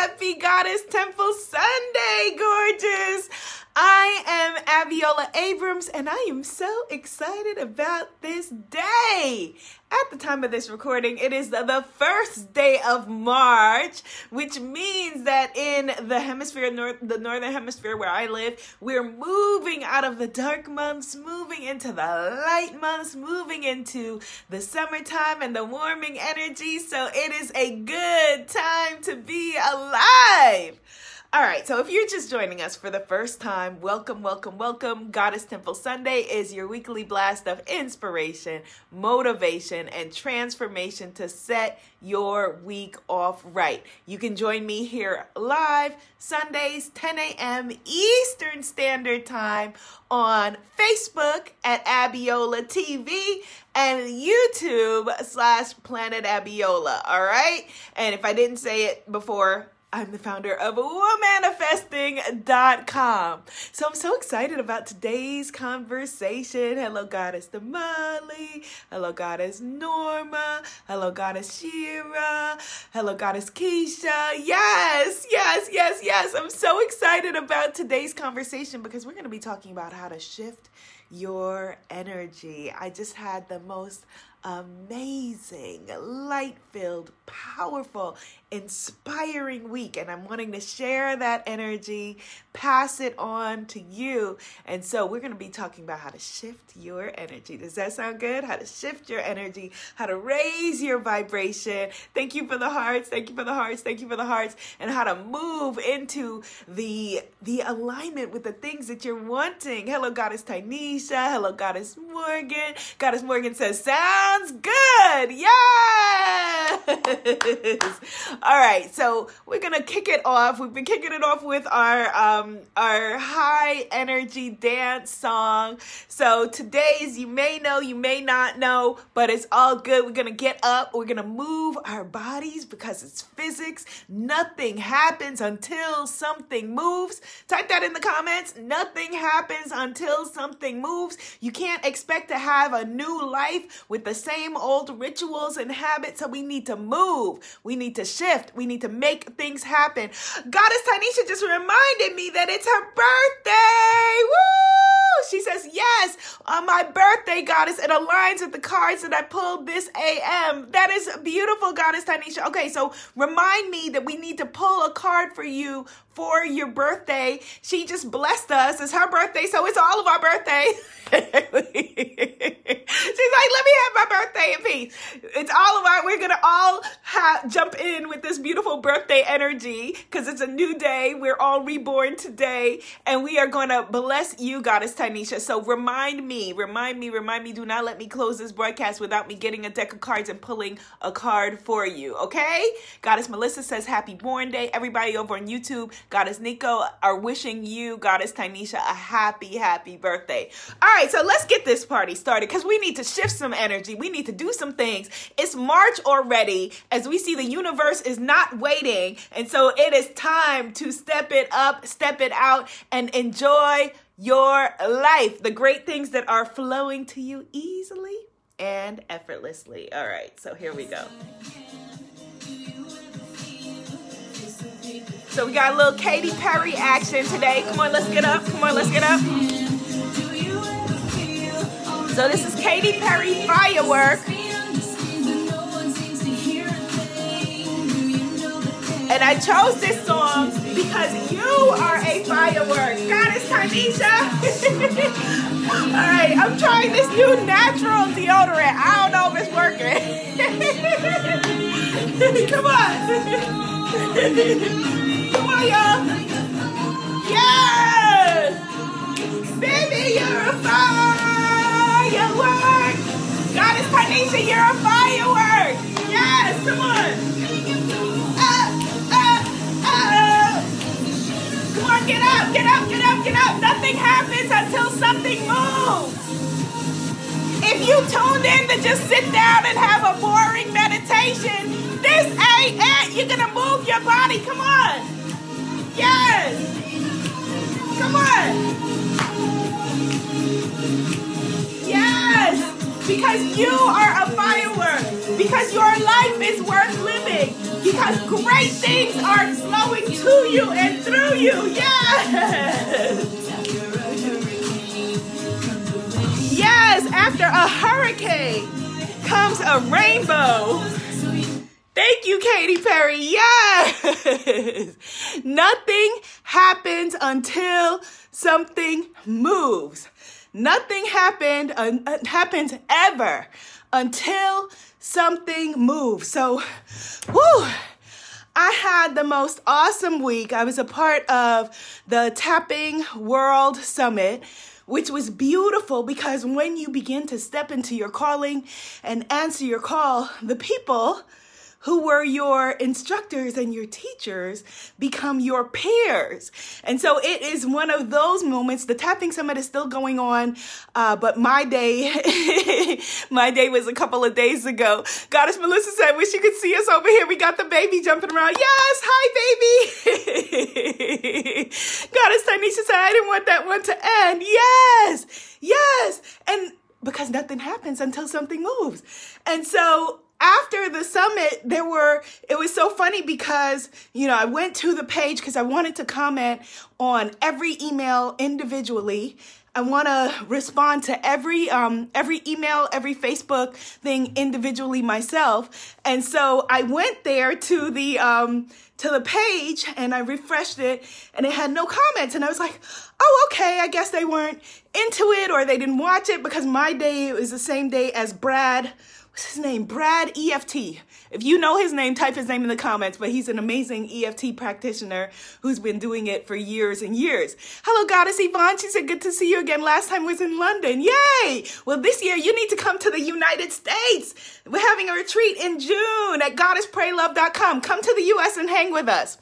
Happy Goddess Temple Sunday, gorgeous. I am Abiola Abrams, and I am so excited about this day. At the time of this recording, it is the, first day of March, which means that in the hemisphere, north, the northern hemisphere where I live, we're moving out of the dark months, moving into the light months, moving into the summertime and the warming energy. So it is a good time to be alive. All right, so if you're just joining us for the first time, welcome, welcome, welcome. Goddess Temple Sunday is your weekly blast of inspiration, motivation, and transformation to set your week off right. You can join me here live Sundays, 10 a.m. Eastern Standard Time on Facebook at Abiola TV and YouTube slash Planet Abiola. All right, and if I didn't say it before, I'm the founder of womanifesting.com. So I'm so excited about today's conversation. Hello, Goddess Damali. Hello, Goddess Norma. Hello, Goddess Shira. Hello, Goddess Keisha. Yes, yes, yes, yes. I'm so excited about today's conversation because we're going to be talking about how to shift your energy. I just had the most amazing, light filled, powerful, inspiring week. And I'm wanting to share that energy, pass it on to you. And so we're going to be talking about how to shift your energy. Does that sound good? How to shift your energy, how to raise your vibration. Thank you for the hearts. Thank you for the hearts. Thank you for the hearts. And how to move into the the alignment with the things that you're wanting. Hello, Goddess Tynesha. Hello, Goddess Morgan. Goddess Morgan says, sounds good. Yes. All right, so we're gonna kick it off. We've been kicking it off with our um our high energy dance song. So today's you may know, you may not know, but it's all good. We're gonna get up, we're gonna move our bodies because it's physics. Nothing happens until something moves. Type that in the comments. Nothing happens until something moves. You can't expect to have a new life with the same old rituals and habits. So we need to move. We need to shift. We need to make things happen. Goddess Tanisha just reminded me that it's her birthday. Woo! Oh, she says, Yes, on my birthday, Goddess, it aligns with the cards that I pulled this AM. That is beautiful, Goddess Tanisha. Okay, so remind me that we need to pull a card for you for your birthday. She just blessed us. It's her birthday, so it's all of our birthday. She's like, let me have my birthday in peace. It's all of our, we're going to all ha- jump in with this beautiful birthday energy because it's a new day. We're all reborn today and we are going to bless you, Goddess Tanisha. So remind me, remind me, remind me, do not let me close this broadcast without me getting a deck of cards and pulling a card for you, okay? Goddess Melissa says, happy born day. Everybody over on YouTube, Goddess Nico are wishing you, Goddess Tanisha, a happy, happy birthday. All right, so let's get this party started because we need to shift some energy. We need to do some things. It's March already as we see the universe is not waiting. And so it is time to step it up, step it out, and enjoy your life. The great things that are flowing to you easily and effortlessly. All right, so here we go. So we got a little Katy Perry action today. Come on, let's get up. Come on, let's get up. So this is Katy Perry Firework. And I chose this song because you are a firework. Goddess Tanisha. All right, I'm trying this new natural deodorant. I don't know if it's working. Come on. Come on, y'all. Yes! Baby, you're a firework. Goddess Tanisha, you're a firework. Yes, come on. Get up, get up, get up, get up. Nothing happens until something moves. If you tuned in to just sit down and have a boring meditation, this ain't it. You're gonna move your body. Come on. Yes. Come on. Because you are a firework, because your life is worth living, because great things are flowing to you and through you. Yes. Yes, after a hurricane comes a rainbow. Thank you, Katy Perry. Yes. Nothing happens until something moves. Nothing happened uh, happens ever until something moves. So, whoo. I had the most awesome week. I was a part of the Tapping World Summit which was beautiful because when you begin to step into your calling and answer your call, the people who were your instructors and your teachers become your peers. And so it is one of those moments. The tapping summit is still going on, uh, but my day, my day was a couple of days ago. Goddess Melissa said, wish you could see us over here. We got the baby jumping around. Yes, hi baby. Goddess Tanisha said, I didn't want that one to end. Yes, yes. And because nothing happens until something moves. And so after the summit, there were, it was so funny because, you know, I went to the page because I wanted to comment on every email individually. I want to respond to every um, every email, every Facebook thing individually myself, and so I went there to the um, to the page and I refreshed it, and it had no comments, and I was like, oh okay, I guess they weren't into it or they didn't watch it because my day was the same day as Brad what's his name? Brad EFT. If you know his name, type his name in the comments, but he's an amazing EFT practitioner who's been doing it for years and years. Hello, Goddess Yvonne. She said, good to see you again. Last time was in London. Yay! Well, this year you need to come to the United States. We're having a retreat in June at goddesspraylove.com. Come to the US and hang with us.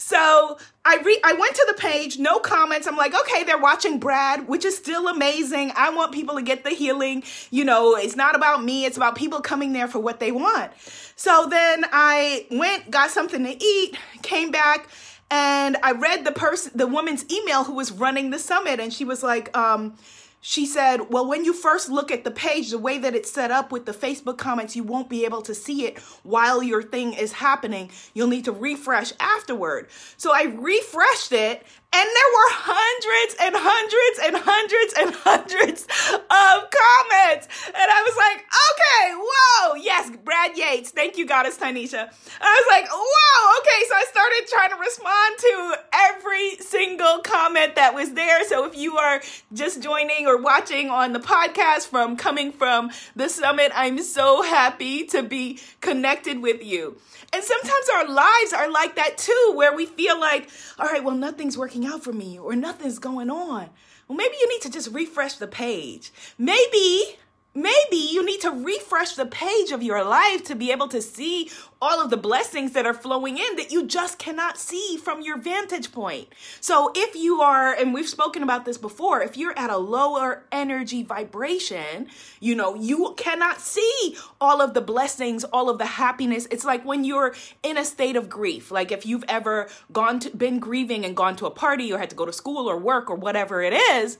So I re- I went to the page, no comments. I'm like, okay, they're watching Brad, which is still amazing. I want people to get the healing. You know, it's not about me, it's about people coming there for what they want. So then I went, got something to eat, came back, and I read the person, the woman's email who was running the summit, and she was like, um, she said, Well, when you first look at the page, the way that it's set up with the Facebook comments, you won't be able to see it while your thing is happening. You'll need to refresh afterward. So I refreshed it and there were hundreds and hundreds and hundreds and hundreds of comments. And I was like, okay, whoa, yes, Brad Yates. Thank you, Goddess Tanisha. I was like, whoa, okay. So I started trying to respond to every single comment that was there. So if you are just joining or watching on the podcast from coming from the summit, I'm so happy to be connected with you. And sometimes our lives are like that too, where we feel like, all right, well, nothing's working out for me or nothing's going on. Well, maybe you need to just refresh the page. Maybe Maybe you need to refresh the page of your life to be able to see all of the blessings that are flowing in that you just cannot see from your vantage point. So, if you are, and we've spoken about this before, if you're at a lower energy vibration, you know, you cannot see all of the blessings, all of the happiness. It's like when you're in a state of grief. Like if you've ever gone to, been grieving and gone to a party or had to go to school or work or whatever it is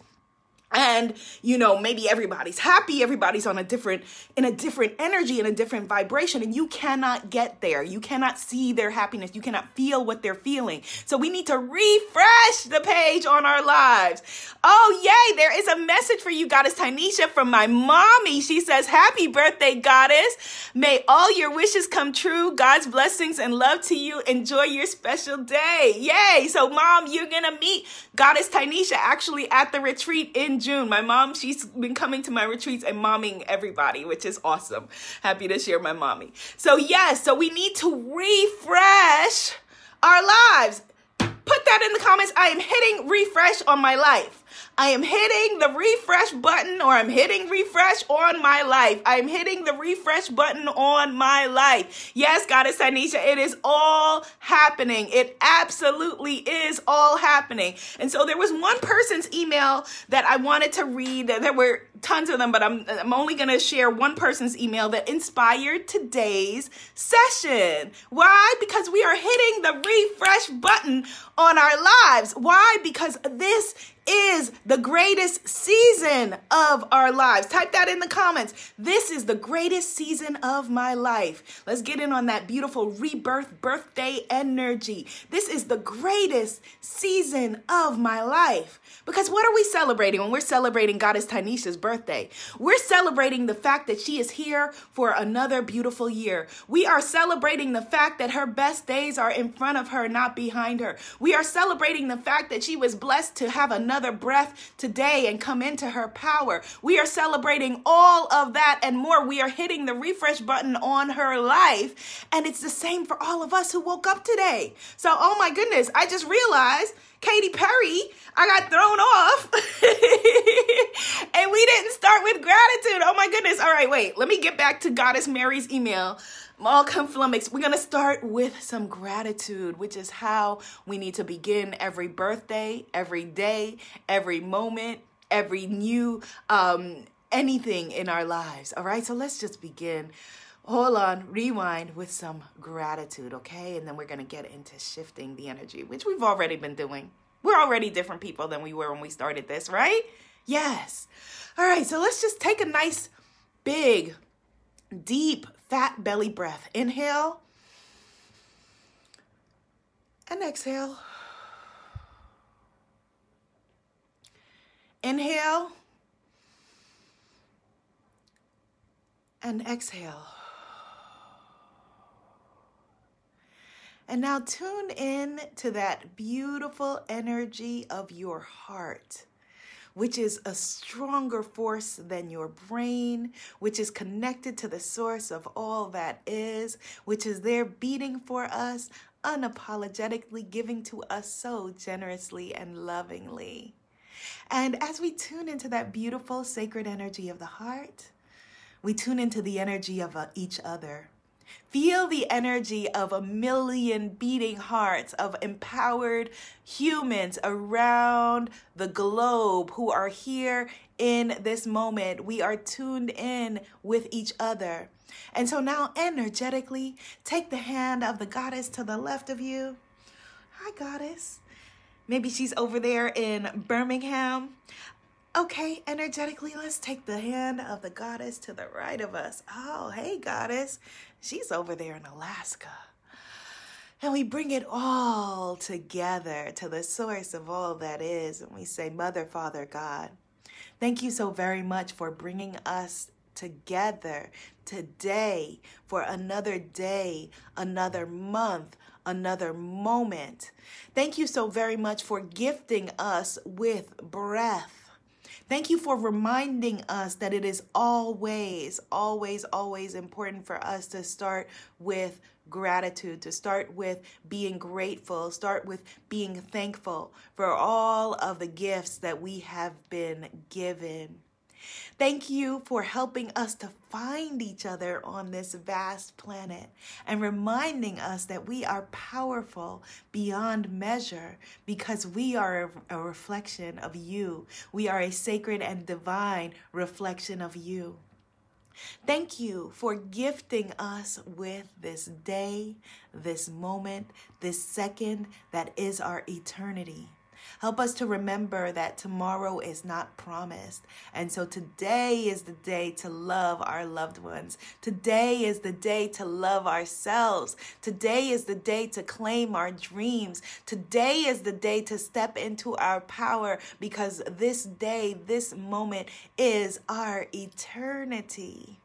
and you know maybe everybody's happy everybody's on a different in a different energy in a different vibration and you cannot get there. You cannot see their happiness. You cannot feel what they're feeling. So we need to refresh the page on our lives. Oh yay there is a message for you goddess tanisha from my mommy. She says happy birthday goddess. May all your wishes come true. God's blessings and love to you. Enjoy your special day. Yay. So mom you're gonna meet goddess tanisha actually at the retreat in June. My mom, she's been coming to my retreats and momming everybody, which is awesome. Happy to share my mommy. So, yes, so we need to refresh our lives. Put that in the comments. I am hitting refresh on my life. I am hitting the refresh button or I'm hitting refresh on my life. I'm hitting the refresh button on my life. Yes, Goddess Anisha, it is all happening. It absolutely is all happening. And so there was one person's email that I wanted to read. That there were tons of them, but I'm, I'm only going to share one person's email that inspired today's session. Why? Because we are hitting the refresh button on our lives. Why? Because this is the greatest season of our lives. Type that in the comments. This is the greatest season of my life. Let's get in on that beautiful rebirth birthday energy. This is the greatest season of my life. Because what are we celebrating when we're celebrating Goddess Tanisha's birthday? We're celebrating the fact that she is here for another beautiful year. We are celebrating the fact that her best days are in front of her, not behind her. We are celebrating the fact that she was blessed to have another breath today and come into her power. We are celebrating all of that and more. We are hitting the refresh button on her life. And it's the same for all of us who woke up today. So, oh my goodness, I just realized Katy Perry, I got thrown off. and we didn't start with gratitude. Oh my goodness. All right, wait. Let me get back to Goddess Mary's email. I'm all. We're going to start with some gratitude, which is how we need to begin every birthday, every day, every moment, every new um, anything in our lives. All right, so let's just begin hold on, rewind with some gratitude, okay? And then we're going to get into shifting the energy, which we've already been doing. We're already different people than we were when we started this, right? Yes. All right, so let's just take a nice, big, deep, fat belly breath. Inhale and exhale. Inhale and exhale. And now tune in to that beautiful energy of your heart, which is a stronger force than your brain, which is connected to the source of all that is, which is there beating for us, unapologetically giving to us so generously and lovingly. And as we tune into that beautiful sacred energy of the heart, we tune into the energy of uh, each other Feel the energy of a million beating hearts of empowered humans around the globe who are here in this moment. We are tuned in with each other. And so now, energetically, take the hand of the goddess to the left of you. Hi, goddess. Maybe she's over there in Birmingham. Okay, energetically, let's take the hand of the goddess to the right of us. Oh, hey, goddess. She's over there in Alaska. And we bring it all together to the source of all that is. And we say, Mother, Father, God, thank you so very much for bringing us together today for another day, another month, another moment. Thank you so very much for gifting us with breath Thank you for reminding us that it is always, always, always important for us to start with gratitude, to start with being grateful, start with being thankful for all of the gifts that we have been given. Thank you for helping us to find each other on this vast planet and reminding us that we are powerful beyond measure because we are a reflection of you. We are a sacred and divine reflection of you. Thank you for gifting us with this day, this moment, this second that is our eternity. Help us to remember that tomorrow is not promised. And so today is the day to love our loved ones. Today is the day to love ourselves. Today is the day to claim our dreams. Today is the day to step into our power because this day, this moment is our eternity.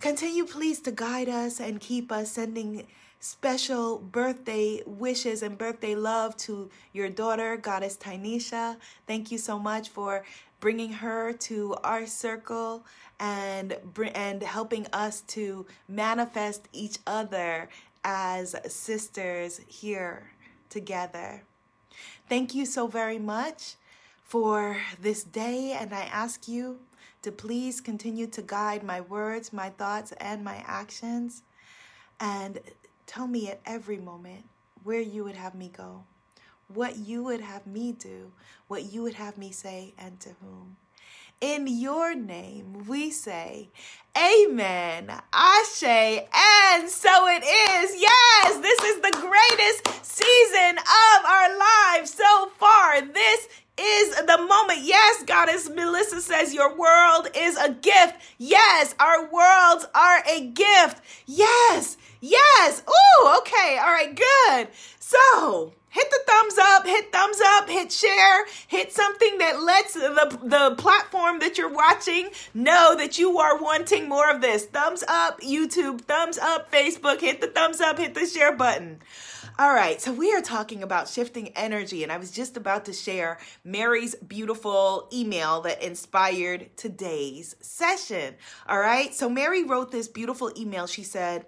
Continue, please, to guide us and keep us sending special birthday wishes and birthday love to your daughter, Goddess Tynesha. Thank you so much for bringing her to our circle and and helping us to manifest each other as sisters here together. Thank you so very much for this day and I ask you to please continue to guide my words, my thoughts and my actions and Tell me at every moment where you would have me go, what you would have me do, what you would have me say, and to whom. In your name, we say, Amen, Ashe, and so it is. Yes, this is the greatest season of our lives so far. This is the moment Yes, Goddess Melissa says your world is a gift. Yes, our worlds are a gift. Yes, yes. Ooh, okay. All right, good. So, hit the thumbs up, hit thumbs up, hit share, hit something that lets the, the platform that you're watching know that you are wanting more of this. Thumbs up, YouTube, thumbs up, Facebook, hit the thumbs up, hit the share button. All right, so we are talking about shifting energy, and I was just about to share Mary's beautiful email that inspired today's session. All right, so Mary wrote this beautiful email. She said,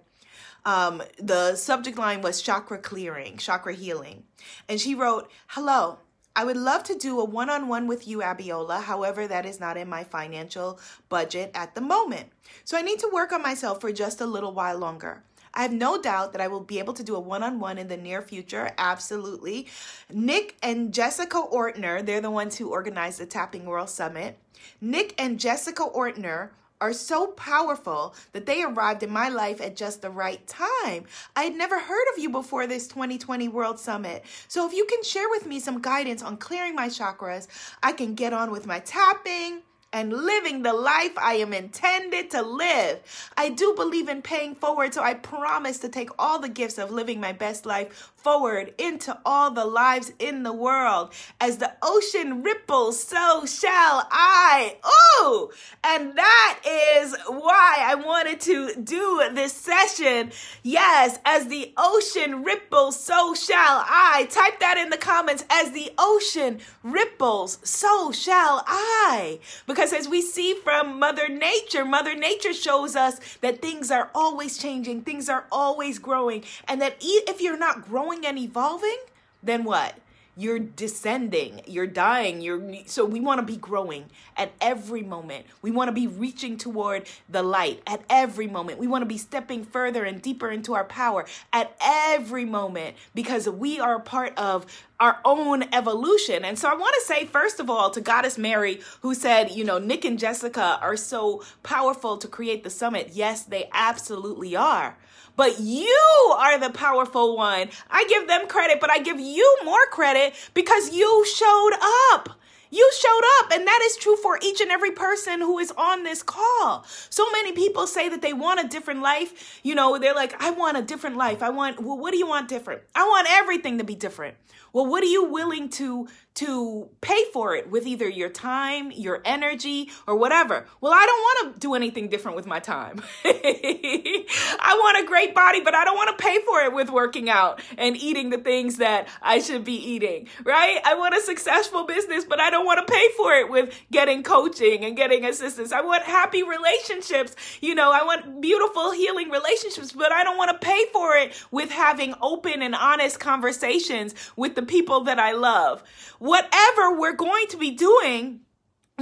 um, the subject line was chakra clearing, chakra healing. And she wrote, Hello, I would love to do a one on one with you, Abiola. However, that is not in my financial budget at the moment. So I need to work on myself for just a little while longer. I have no doubt that I will be able to do a one on one in the near future. Absolutely. Nick and Jessica Ortner, they're the ones who organized the Tapping World Summit. Nick and Jessica Ortner are so powerful that they arrived in my life at just the right time. I had never heard of you before this 2020 World Summit. So if you can share with me some guidance on clearing my chakras, I can get on with my tapping and living the life I am intended to live. I do believe in paying forward, so I promise to take all the gifts of living my best life forward into all the lives in the world. As the ocean ripples, so shall I. Ooh! And that is why I wanted to do this session. Yes, as the ocean ripples, so shall I. Type that in the comments. As the ocean ripples, so shall I. Because as we see from Mother Nature, Mother Nature shows us that things are always changing, things are always growing, and that if you're not growing and evolving, then what? You're descending, you're dying, you're so we want to be growing at every moment. We want to be reaching toward the light at every moment. We want to be stepping further and deeper into our power at every moment because we are part of our own evolution. And so I want to say, first of all, to Goddess Mary, who said, you know, Nick and Jessica are so powerful to create the summit. Yes, they absolutely are but you are the powerful one. I give them credit, but I give you more credit because you showed up. You showed up, and that is true for each and every person who is on this call. So many people say that they want a different life. You know, they're like, I want a different life. I want, well, what do you want different? I want everything to be different. Well, what are you willing to to pay for it with either your time, your energy, or whatever. Well, I don't want to do anything different with my time. I want a great body, but I don't want to pay for it with working out and eating the things that I should be eating, right? I want a successful business, but I don't want to pay for it with getting coaching and getting assistance. I want happy relationships. You know, I want beautiful, healing relationships, but I don't want to pay for it with having open and honest conversations with the people that I love. Whatever we're going to be doing,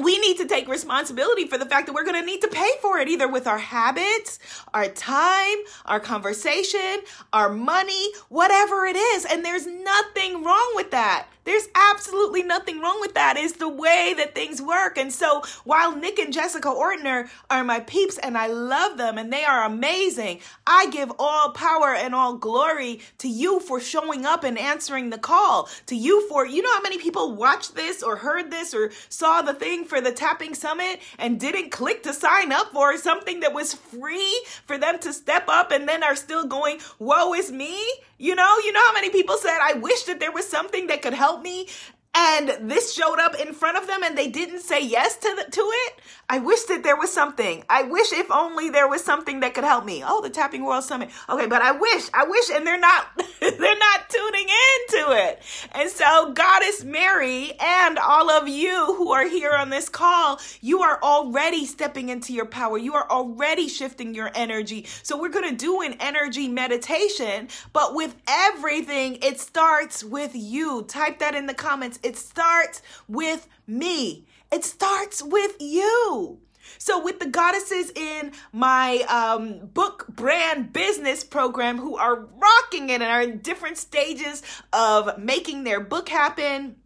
we need to take responsibility for the fact that we're going to need to pay for it either with our habits, our time, our conversation, our money, whatever it is. And there's nothing wrong with that. There's absolutely nothing wrong with that. It's the way that things work. And so while Nick and Jessica Ortner are my peeps and I love them and they are amazing, I give all power and all glory to you for showing up and answering the call. To you for, you know how many people watched this or heard this or saw the thing for the Tapping Summit and didn't click to sign up for something that was free for them to step up and then are still going, woe is me? You know, you know how many people said, I wish that there was something that could help me and this showed up in front of them and they didn't say yes to the, to it? I wish that there was something. I wish if only there was something that could help me. Oh the tapping world summit. Okay but i wish i wish and they're not they're not tuning into it. And so goddess mary and all of you who are here on this call you are already stepping into your power. You are already shifting your energy. So we're going to do an energy meditation but with everything it starts with you. Type that in the comments it starts with me. It starts with you. So, with the goddesses in my um, book brand business program who are rocking it and are in different stages of making their book happen,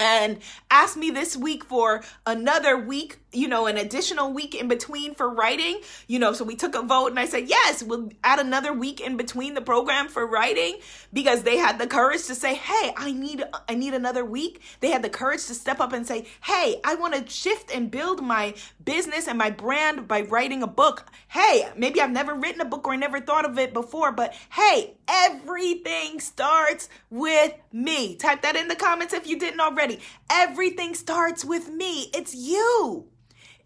and asked me this week for another week, you know, an additional week in between for writing, you know, so we took a vote and I said, yes, we'll add another week in between the program for writing because they had the courage to say, hey, I need, I need another week. They had the courage to step up and say, hey, I want to shift and build my business and my brand by writing a book. Hey, maybe I've never written a book or I never thought of it before, but hey, everything starts with me. Type that in the comments if you didn't already. Everything starts with me. It's you.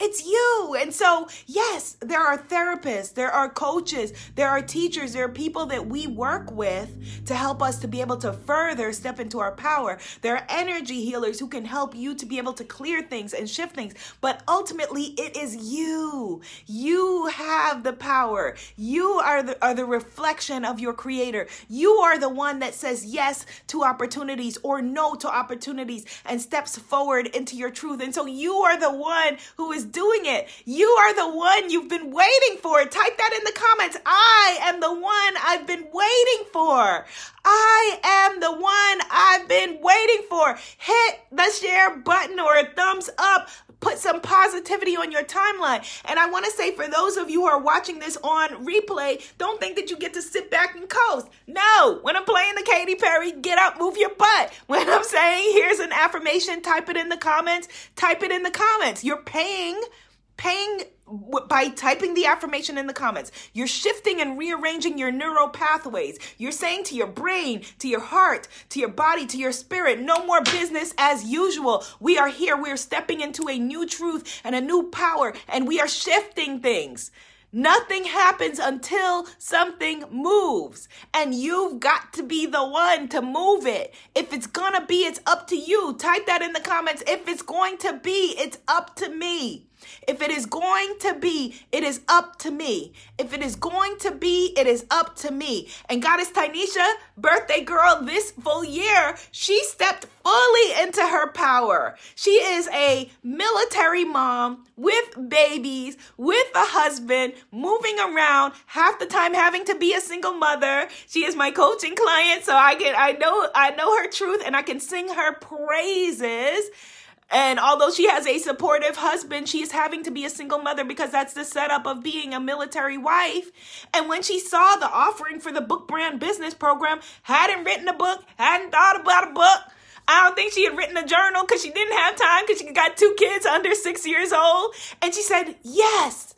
It's you. And so, yes, there are therapists, there are coaches, there are teachers, there are people that we work with to help us to be able to further step into our power. There are energy healers who can help you to be able to clear things and shift things. But ultimately, it is you. You have the power. You are the, are the reflection of your creator. You are the one that says yes to opportunities or no to opportunities and steps forward into your truth. And so you are the one who is doing it. You are the one you've been waiting for. Type that in the comments. I am the one I've been waiting for. I am the one I've been waiting for. Hit the share button or a thumbs up. Put some positivity on your timeline. And I want to say for those of you who are watching this on replay, don't think that you get to sit back and coast. No, when I'm playing the Katy Perry, get up, move your butt. When I'm saying here's an affirmation, type it in the comments. Type it in the comments. You're paying paying by typing the affirmation in the comments. You're shifting and rearranging your neural pathways. You're saying to your brain, to your heart, to your body, to your spirit, no more business as usual. We are here. We're stepping into a new truth and a new power, and we are shifting things. Nothing happens until something moves. And you've got to be the one to move it. If it's gonna be, it's up to you. Type that in the comments. If it's going to be, it's up to me. If it is going to be, it is up to me. If it is going to be, it is up to me. And Goddess Tynesha, birthday girl this full year, she stepped fully into her power. She is a military mom with babies, with a husband, moving around, half the time having to be a single mother. She is my coaching client, so I can I know I know her truth and I can sing her praises and although she has a supportive husband, she is having to be a single mother because that's the setup of being a military wife. And when she saw the offering for the book brand business program, hadn't written a book, hadn't thought about a book. I don't think she had written a journal because she didn't have time because she got two kids under six years old. And she said, Yes,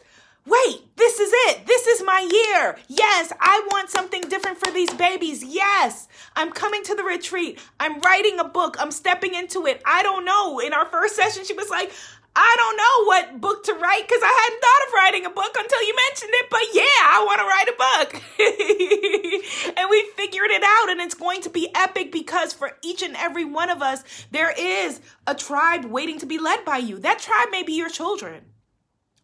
Wait, this is it. This is my year. Yes, I want something different for these babies. Yes, I'm coming to the retreat. I'm writing a book. I'm stepping into it. I don't know. In our first session, she was like, I don't know what book to write because I hadn't thought of writing a book until you mentioned it. But yeah, I want to write a book. and we figured it out, and it's going to be epic because for each and every one of us, there is a tribe waiting to be led by you. That tribe may be your children.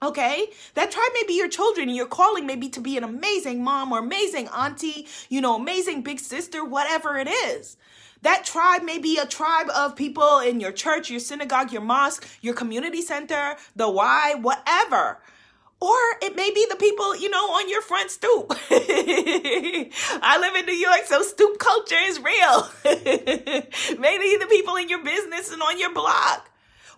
Okay, that tribe may be your children, and your calling may be to be an amazing mom or amazing auntie, you know, amazing big sister, whatever it is. That tribe may be a tribe of people in your church, your synagogue, your mosque, your community center, the Y, whatever. Or it may be the people, you know, on your front stoop. I live in New York, so stoop culture is real. Maybe the people in your business and on your block.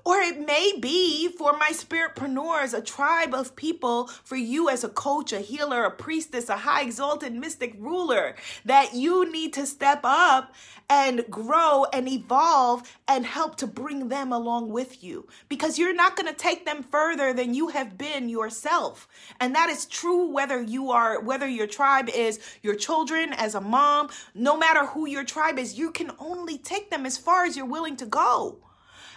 Or it may be for my spiritpreneurs, a tribe of people, for you as a coach, a healer, a priestess, a high exalted mystic ruler, that you need to step up and grow and evolve and help to bring them along with you because you're not going to take them further than you have been yourself. And that is true whether you are, whether your tribe is your children as a mom, no matter who your tribe is, you can only take them as far as you're willing to go.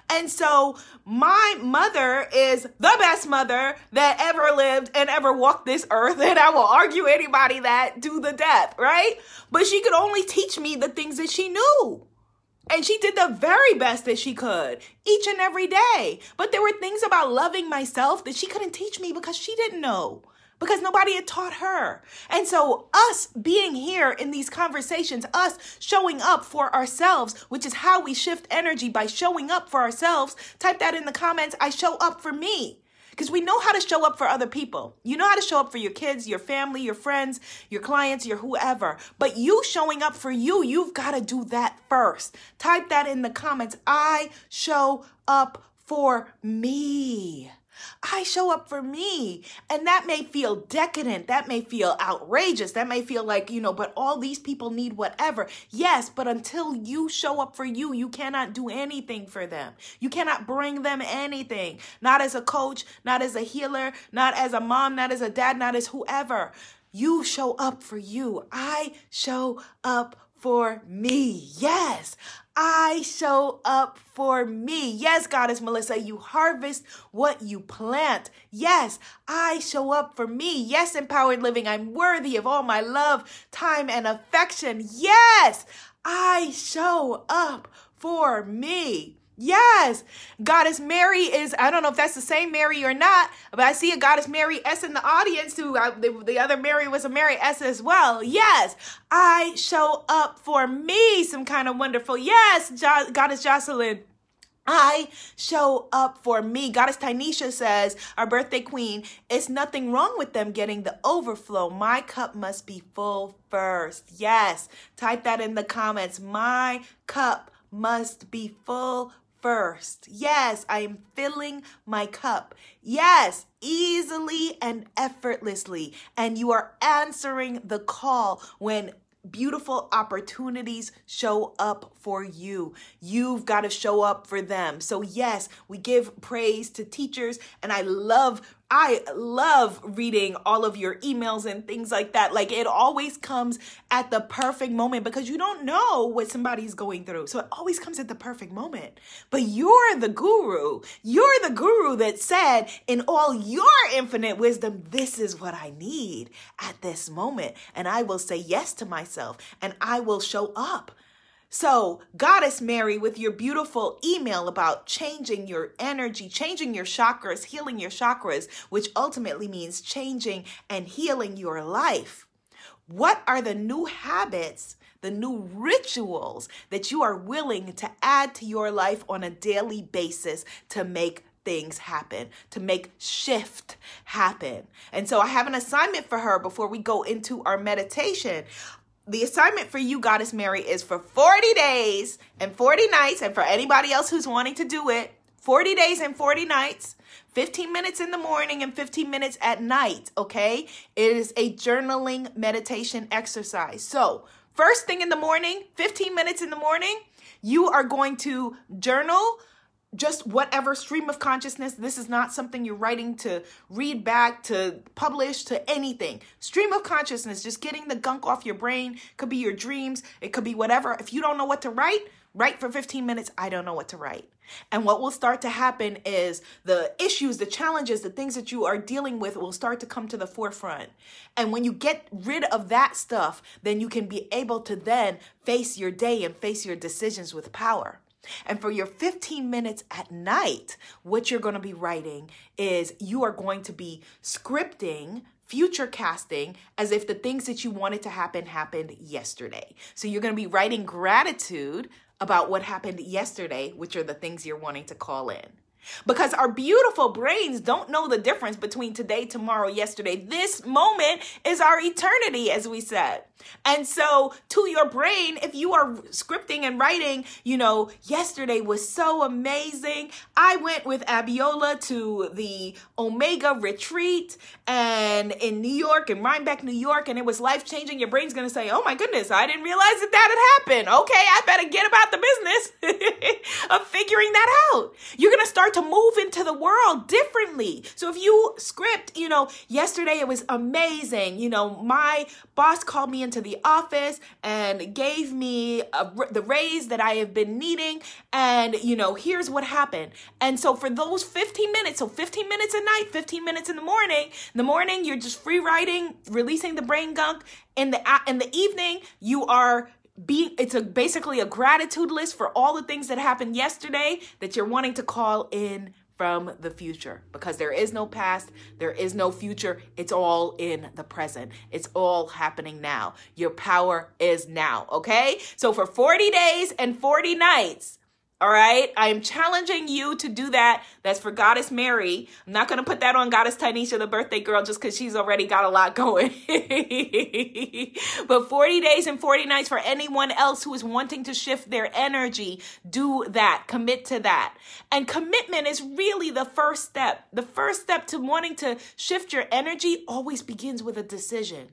And so my mother is the best mother that ever lived and ever walked this earth. And I will argue anybody that to the death, right? But she could only teach me the things that she knew. And she did the very best that she could each and every day. But there were things about loving myself that she couldn't teach me because she didn't know because nobody had taught her. And so, us being here in these conversations, us showing up for ourselves, which is how we shift energy by showing up for ourselves, type that in the comments. I show up for me. Because we know how to show up for other people. You know how to show up for your kids, your family, your friends, your clients, your whoever. But you showing up for you, you've got to do that first. Type that in the comments. I show up for me. I show up for me. And that may feel decadent. That may feel outrageous. That may feel like, you know, but all these people need whatever. Yes, but until you show up for you, you cannot do anything for them. You cannot bring them anything. Not as a coach, not as a healer, not as a mom, not as a dad, not as whoever. You show up for you. I show up for me. Yes, I show up for me. Yes, Goddess Melissa, you harvest what you plant. Yes, I show up for me. Yes, empowered living, I'm worthy of all my love, time, and affection. Yes, I show up for me. Yes, Goddess Mary is, I don't know if that's the same Mary or not, but I see a Goddess Mary S in the audience who I, the, the other Mary was a Mary S as well. Yes, I show up for me some kind of wonderful. Yes, jo- Goddess Jocelyn. I show up for me. Goddess Tynesha says, our birthday queen, it's nothing wrong with them getting the overflow. My cup must be full first. Yes, type that in the comments. My cup must be full first. Yes, I am filling my cup. Yes, easily and effortlessly. And you are answering the call when beautiful opportunities show up for you. You've got to show up for them. So, yes, we give praise to teachers, and I love I love reading all of your emails and things like that. Like it always comes at the perfect moment because you don't know what somebody's going through. So it always comes at the perfect moment. But you're the guru. You're the guru that said, in all your infinite wisdom, this is what I need at this moment. And I will say yes to myself and I will show up. So, Goddess Mary, with your beautiful email about changing your energy, changing your chakras, healing your chakras, which ultimately means changing and healing your life. What are the new habits, the new rituals that you are willing to add to your life on a daily basis to make things happen, to make shift happen. And so I have an assignment for her before we go into our meditation the assignment for you, Goddess Mary, is for 40 days and 40 nights. And for anybody else who's wanting to do it, 40 days and 40 nights, 15 minutes in the morning and 15 minutes at night. Okay. It is a journaling meditation exercise. So, first thing in the morning, 15 minutes in the morning, you are going to journal just whatever stream of consciousness. This is not something you're writing to read back, to publish, to anything. Stream of consciousness, just getting the gunk off your brain. Could be your dreams, it could be whatever. If you don't know what to write, write for 15 minutes. I don't know what to write. And what will start to happen is the issues, the challenges, the things that you are dealing with will start to come to the forefront. And when you get rid of that stuff, then you can be able to then face your day and face your decisions with power. And for your 15 minutes at night, what you're going to be writing is you are going to be scripting future casting as if the things that you wanted to happen happened yesterday. So you're going to be writing gratitude about what happened yesterday, which are the things you're wanting to call in. Because our beautiful brains don't know the difference between today, tomorrow, yesterday. This moment is our eternity, as we said. And so, to your brain, if you are scripting and writing, you know, yesterday was so amazing. I went with Abiola to the Omega retreat and in New York, in Rhinebeck, New York, and it was life changing. Your brain's gonna say, Oh my goodness, I didn't realize that that had happened. Okay, I better get about the business of figuring that out. You're gonna start to move into the world differently. So, if you script, you know, yesterday it was amazing, you know, my boss called me into the office and gave me a, the raise that I have been needing. And, you know, here's what happened. And so for those 15 minutes, so 15 minutes at night, 15 minutes in the morning, in the morning, you're just free writing, releasing the brain gunk. In the, in the evening, you are being it's a basically a gratitude list for all the things that happened yesterday that you're wanting to call in from the future because there is no past, there is no future. It's all in the present. It's all happening now. Your power is now, okay? So for 40 days and 40 nights, All right. I am challenging you to do that. That's for Goddess Mary. I'm not going to put that on Goddess Tanisha, the birthday girl, just because she's already got a lot going. but 40 days and 40 nights for anyone else who is wanting to shift their energy, do that. Commit to that. And commitment is really the first step. The first step to wanting to shift your energy always begins with a decision.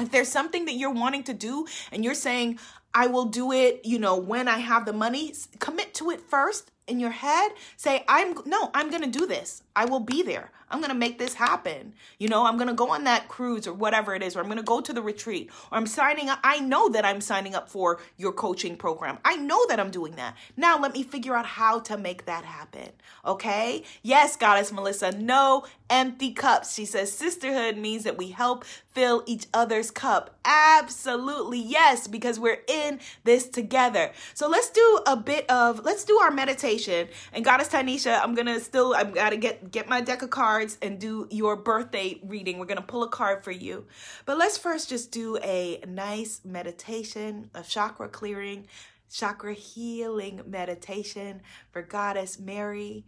If there's something that you're wanting to do and you're saying, I will do it, you know, when I have the money, commit to it first in your head. Say, I'm no, I'm going to do this. I will be there. I'm going to make this happen. You know, I'm going to go on that cruise or whatever it is, or I'm going to go to the retreat, or I'm signing up. I know that I'm signing up for your coaching program. I know that I'm doing that. Now let me figure out how to make that happen. Okay? Yes, Goddess Melissa, no empty cups. She says sisterhood means that we help fill each other's cup. Absolutely. Yes, because we're in this together. So let's do a bit of let's do our meditation. And Goddess Tanisha, I'm going to still I'm got to get get my deck of cards cards and do your birthday reading. We're going to pull a card for you. But let's first just do a nice meditation of chakra clearing, chakra healing meditation for Goddess Mary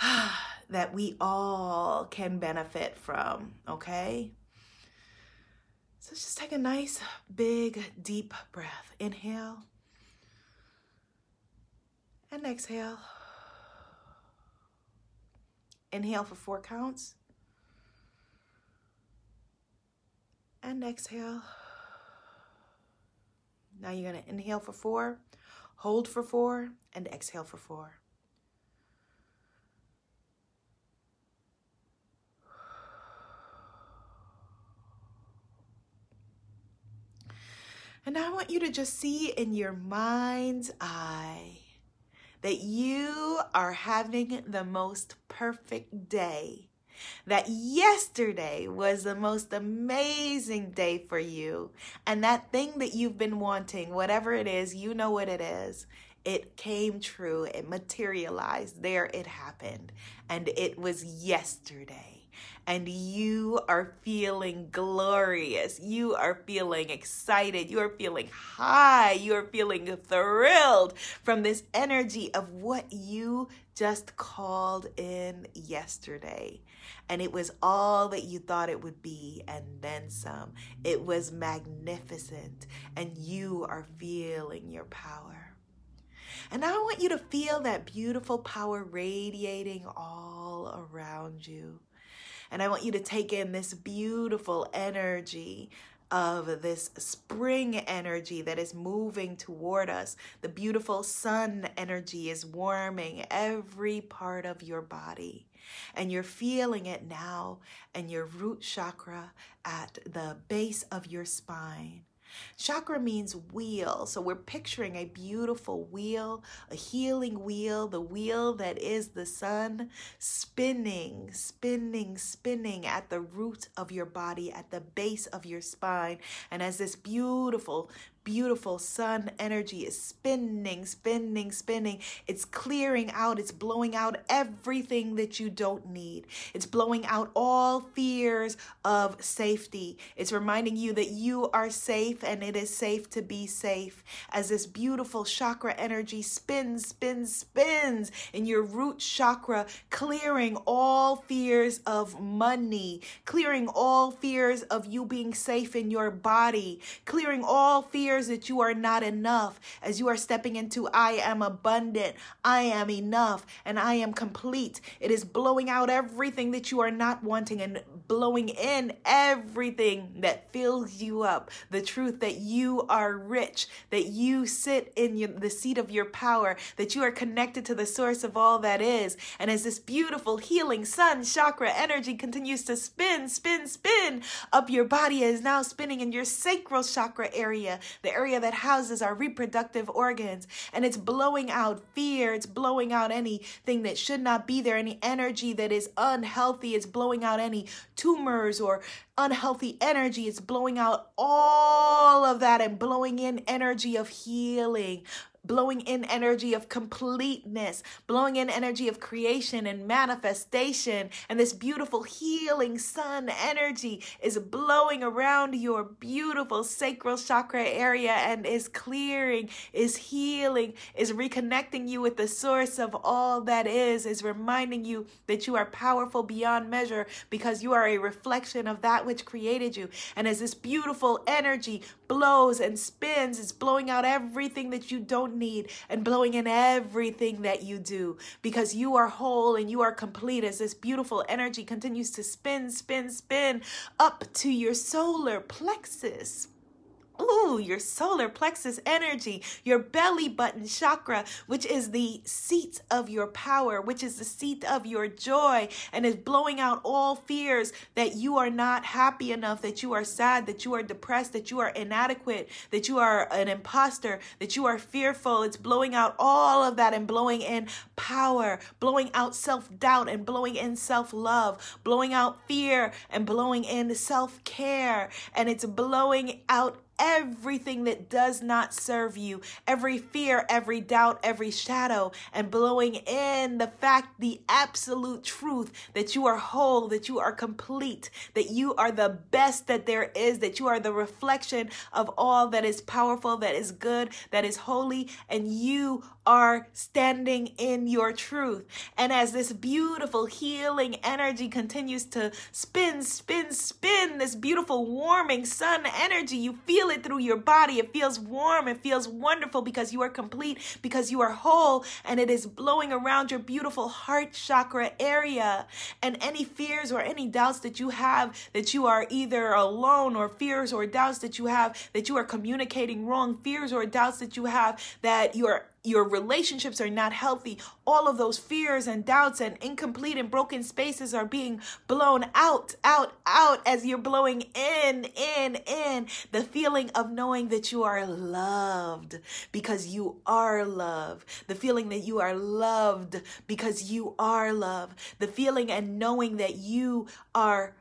that we all can benefit from, okay? So just take a nice, big, deep breath. Inhale and exhale. Inhale for four counts. And exhale. Now you're going to inhale for four, hold for four, and exhale for four. And I want you to just see in your mind's eye that you are having the most perfect day. That yesterday was the most amazing day for you. And that thing that you've been wanting, whatever it is, you know what it is. It came true. It materialized. There it happened. And it was yesterday and you are feeling glorious. You are feeling excited. You are feeling high. You are feeling thrilled from this energy of what you just called in yesterday. And it was all that you thought it would be, and then some. It was magnificent, and you are feeling your power. And I want you to feel that beautiful power radiating all around you. And I want you to take in this beautiful energy of this spring energy that is moving toward us. The beautiful sun energy is warming every part of your body. And you're feeling it now and your root chakra at the base of your spine. Chakra means wheel. So we're picturing a beautiful wheel, a healing wheel, the wheel that is the sun spinning, spinning, spinning at the root of your body, at the base of your spine. And as this beautiful, beautiful sun energy is spinning, spinning, spinning. It's clearing out, it's blowing out everything that you don't need. It's blowing out all fears of safety. It's reminding you that you are safe and it is safe to be safe. As this beautiful chakra energy spins, spins, spins in your root chakra, clearing all fears of money, clearing all fears of you being safe in your body, clearing all fears fears that you are not enough as you are stepping into I am abundant, I am enough, and I am complete. It is blowing out everything that you are not wanting and blowing in everything that fills you up. The truth that you are rich, that you sit in your, the seat of your power, that you are connected to the source of all that is. And as this beautiful healing sun chakra energy continues to spin, spin, spin up your body, is now spinning in your sacral chakra area, the area that houses our reproductive organs. And it's blowing out fear, it's blowing out anything that should not be there, any energy that is unhealthy, it's blowing out any tumors or unhealthy energy. It's blowing out all of that and blowing in energy of healing blowing in energy of completeness, blowing in energy of creation and manifestation. And this beautiful healing sun energy is blowing around your beautiful sacral chakra area and is clearing, is healing, is reconnecting you with the source of all that is, is reminding you that you are powerful beyond measure because you are a reflection of that which created you. And as this beautiful energy blows and spins, it's blowing out everything that you don't need and blowing in everything that you do because you are whole and you are complete as this beautiful energy continues to spin, spin, spin up to your solar plexus. Ooh, your solar plexus energy, your belly button chakra, which is the seat of your power, which is the seat of your joy, and is blowing out all fears that you are not happy enough, that you are sad, that you are depressed, that you are inadequate, that you are an imposter, that you are fearful. It's blowing out all of that and blowing in power, blowing out self doubt and blowing in self love, blowing out fear and blowing in self care. And it's blowing out everything that does not serve you, every fear, every doubt, every shadow, and blowing in the fact, the absolute truth that you are whole, that you are complete, that you are the best that there is, that you are the reflection of all that is powerful, that is good, that is holy, and you are standing in your truth. And as this beautiful healing energy continues to spin, spin, spin, this beautiful warming sun energy, you feel it through your body. It feels warm. It feels wonderful because you are complete, because you are whole, and it is blowing around your beautiful heart chakra area. And any fears or any doubts that you have that you are either alone or fears or doubts that you have that you are communicating wrong, fears or doubts that you have that you're your relationships are not healthy, all of those fears and doubts and incomplete and broken spaces are being blown out, out, out as you're blowing in, in, in. The feeling of knowing that you are loved because you are love. The feeling that you are loved because you are love. The feeling and knowing that you are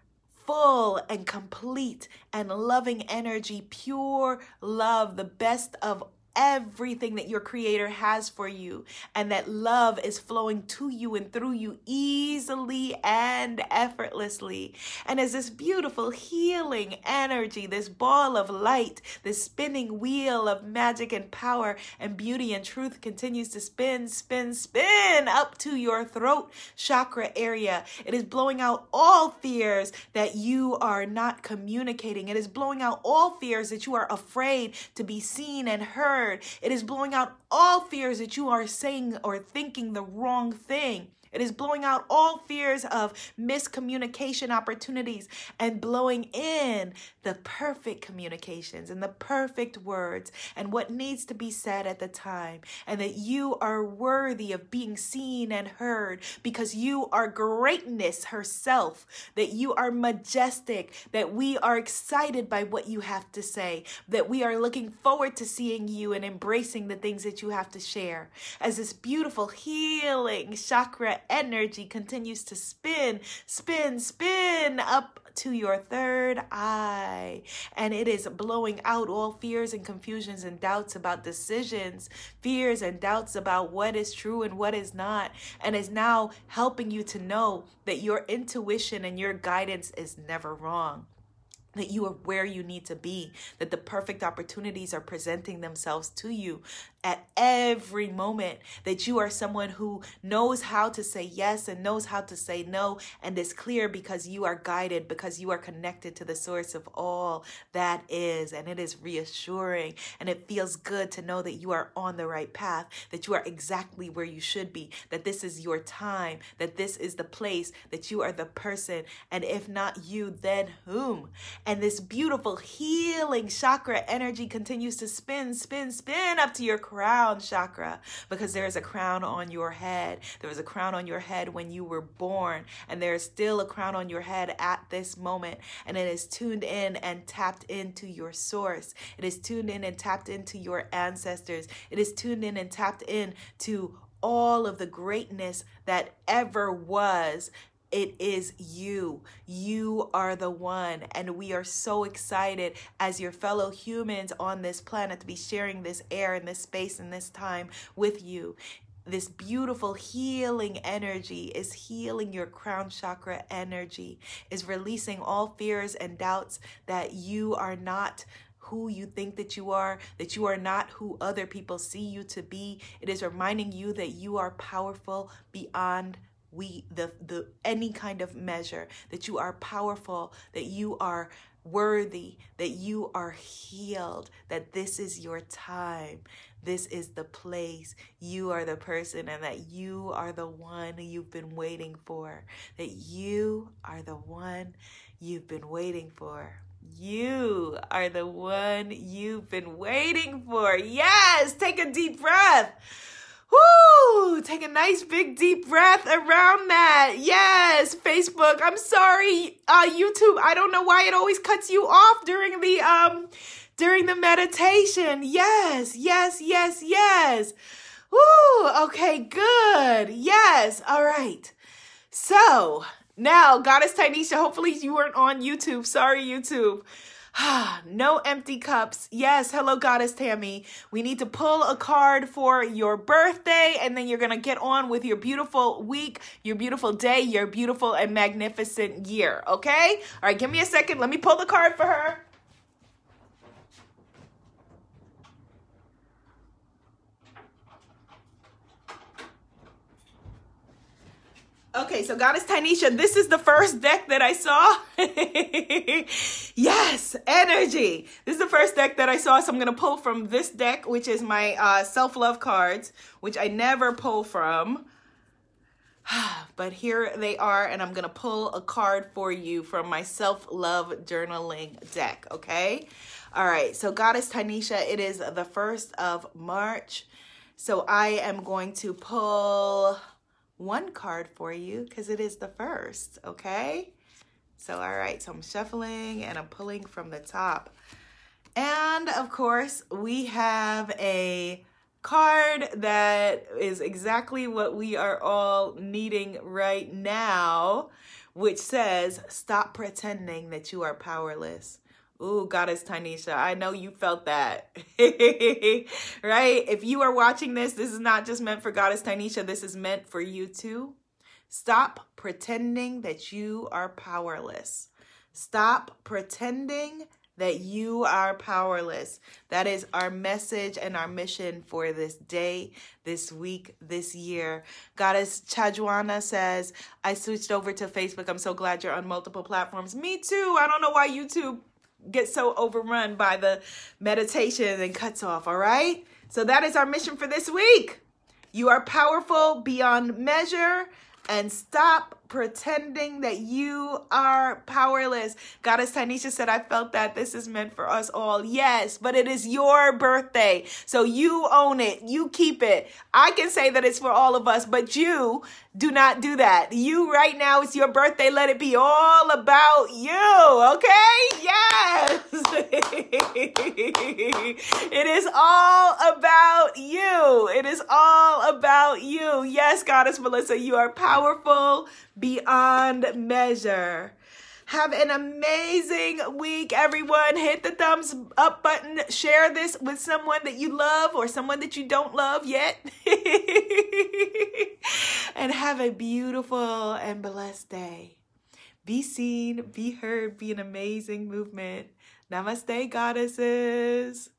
full and complete and loving energy, pure love, the best of everything that your creator has for you and that love is flowing to you and through you easily and effortlessly. And as this beautiful healing energy this ball of light this spinning wheel of magic and power and beauty and truth continues to spin spin spin up to your throat chakra area it is blowing out all fears that you are not communicating. It is blowing out all fears that you are afraid to be seen and heard it is blowing out all fears that you are saying or thinking the wrong thing. It is blowing out all fears of miscommunication opportunities and blowing in the perfect communications and the perfect words and what needs to be said at the time. And that you are worthy of being seen and heard because you are greatness herself, that you are majestic, that we are excited by what you have to say, that we are looking forward to seeing you and embracing the things that you have to share. As this beautiful healing chakra energy continues to spin, spin, spin up to your third eye. And it is blowing out all fears and confusions and doubts about decisions, fears and doubts about what is true and what is not. And is now helping you to know that your intuition and your guidance is never wrong that you are where you need to be, that the perfect opportunities are presenting themselves to you, at every moment that you are someone who knows how to say yes and knows how to say no. And is clear because you are guided because you are connected to the source of all that is. And it is reassuring. And it feels good to know that you are on the right path that you are exactly where you should be that this is your time that this is the place that you are the person. And if not you then whom? And this beautiful healing chakra energy continues to spin spin spin up to your crown chakra because there is a crown on your head. There was a crown on your head when you were born, and there is still a crown on your head at this moment. And it is tuned in and tapped into your source. It is tuned in and tapped into your ancestors. It is tuned in and tapped in to all of the greatness that ever was it is you. You are the one. And we are so excited as your fellow humans on this planet to be sharing this air and this space and this time with you this beautiful healing energy is healing your crown chakra energy, is releasing all fears and doubts that you are not who you think that you are, that you are not who other people see you to be. It is reminding you that you are powerful beyond we the the any kind of measure that you are powerful that you are worthy that you are healed that this is your time. This is the place. You are the person and that you are the one you've been waiting for. That you are the one you've been waiting for. You are the one you've been waiting for. Yes! Take a deep breath Woo! Take a nice big deep breath around that. Yes, Facebook. I'm sorry, uh, YouTube. I don't know why it always cuts you off during the um during the meditation. Yes, yes, yes, yes. Woo! Okay, good. Yes. All right. So now, Goddess Tynesha, hopefully you weren't on YouTube. Sorry, YouTube. no empty cups. Yes, hello, Goddess Tammy. We need to pull a card for your birthday, and then you're going to get on with your beautiful week, your beautiful day, your beautiful and magnificent year. Okay? All right, give me a second. Let me pull the card for her. Okay, so Goddess Tanisha, this is the first deck that I saw. yes, energy. This is the first deck that I saw, so I'm going to pull from this deck, which is my uh, self-love cards, which I never pull from. but here they are, and I'm going to pull a card for you from my self-love journaling deck, okay? All right, so Goddess Tanisha, it is the 1st of March. So I am going to pull one card for you because it is the first, okay? So, all right, so I'm shuffling and I'm pulling from the top. And of course, we have a card that is exactly what we are all needing right now, which says, Stop pretending that you are powerless. Ooh, Goddess Tynesha, I know you felt that. right? If you are watching this, this is not just meant for Goddess Tynesha, this is meant for you too. Stop pretending that you are powerless. Stop pretending that you are powerless. That is our message and our mission for this day, this week, this year. Goddess Chajwana says, I switched over to Facebook. I'm so glad you're on multiple platforms. Me too. I don't know why YouTube get so overrun by the meditation and cuts off, all right? So that is our mission for this week. You are powerful beyond measure and stop pretending that you are powerless. Goddess Tynesha said, I felt that this is meant for us all. Yes, but it is your birthday. So you own it. You keep it. I can say that it's for all of us, but you do not do that. You right now, it's your birthday. Let it be all about you. Okay? Yes. it is all about you. It is all about you. Yes, Goddess Melissa, you are powerful beyond measure. Have an amazing week, everyone. Hit the thumbs up button. Share this with someone that you love or someone that you don't love yet. and have a beautiful and blessed day. Be seen, be heard, be an amazing movement. Namaste, goddesses.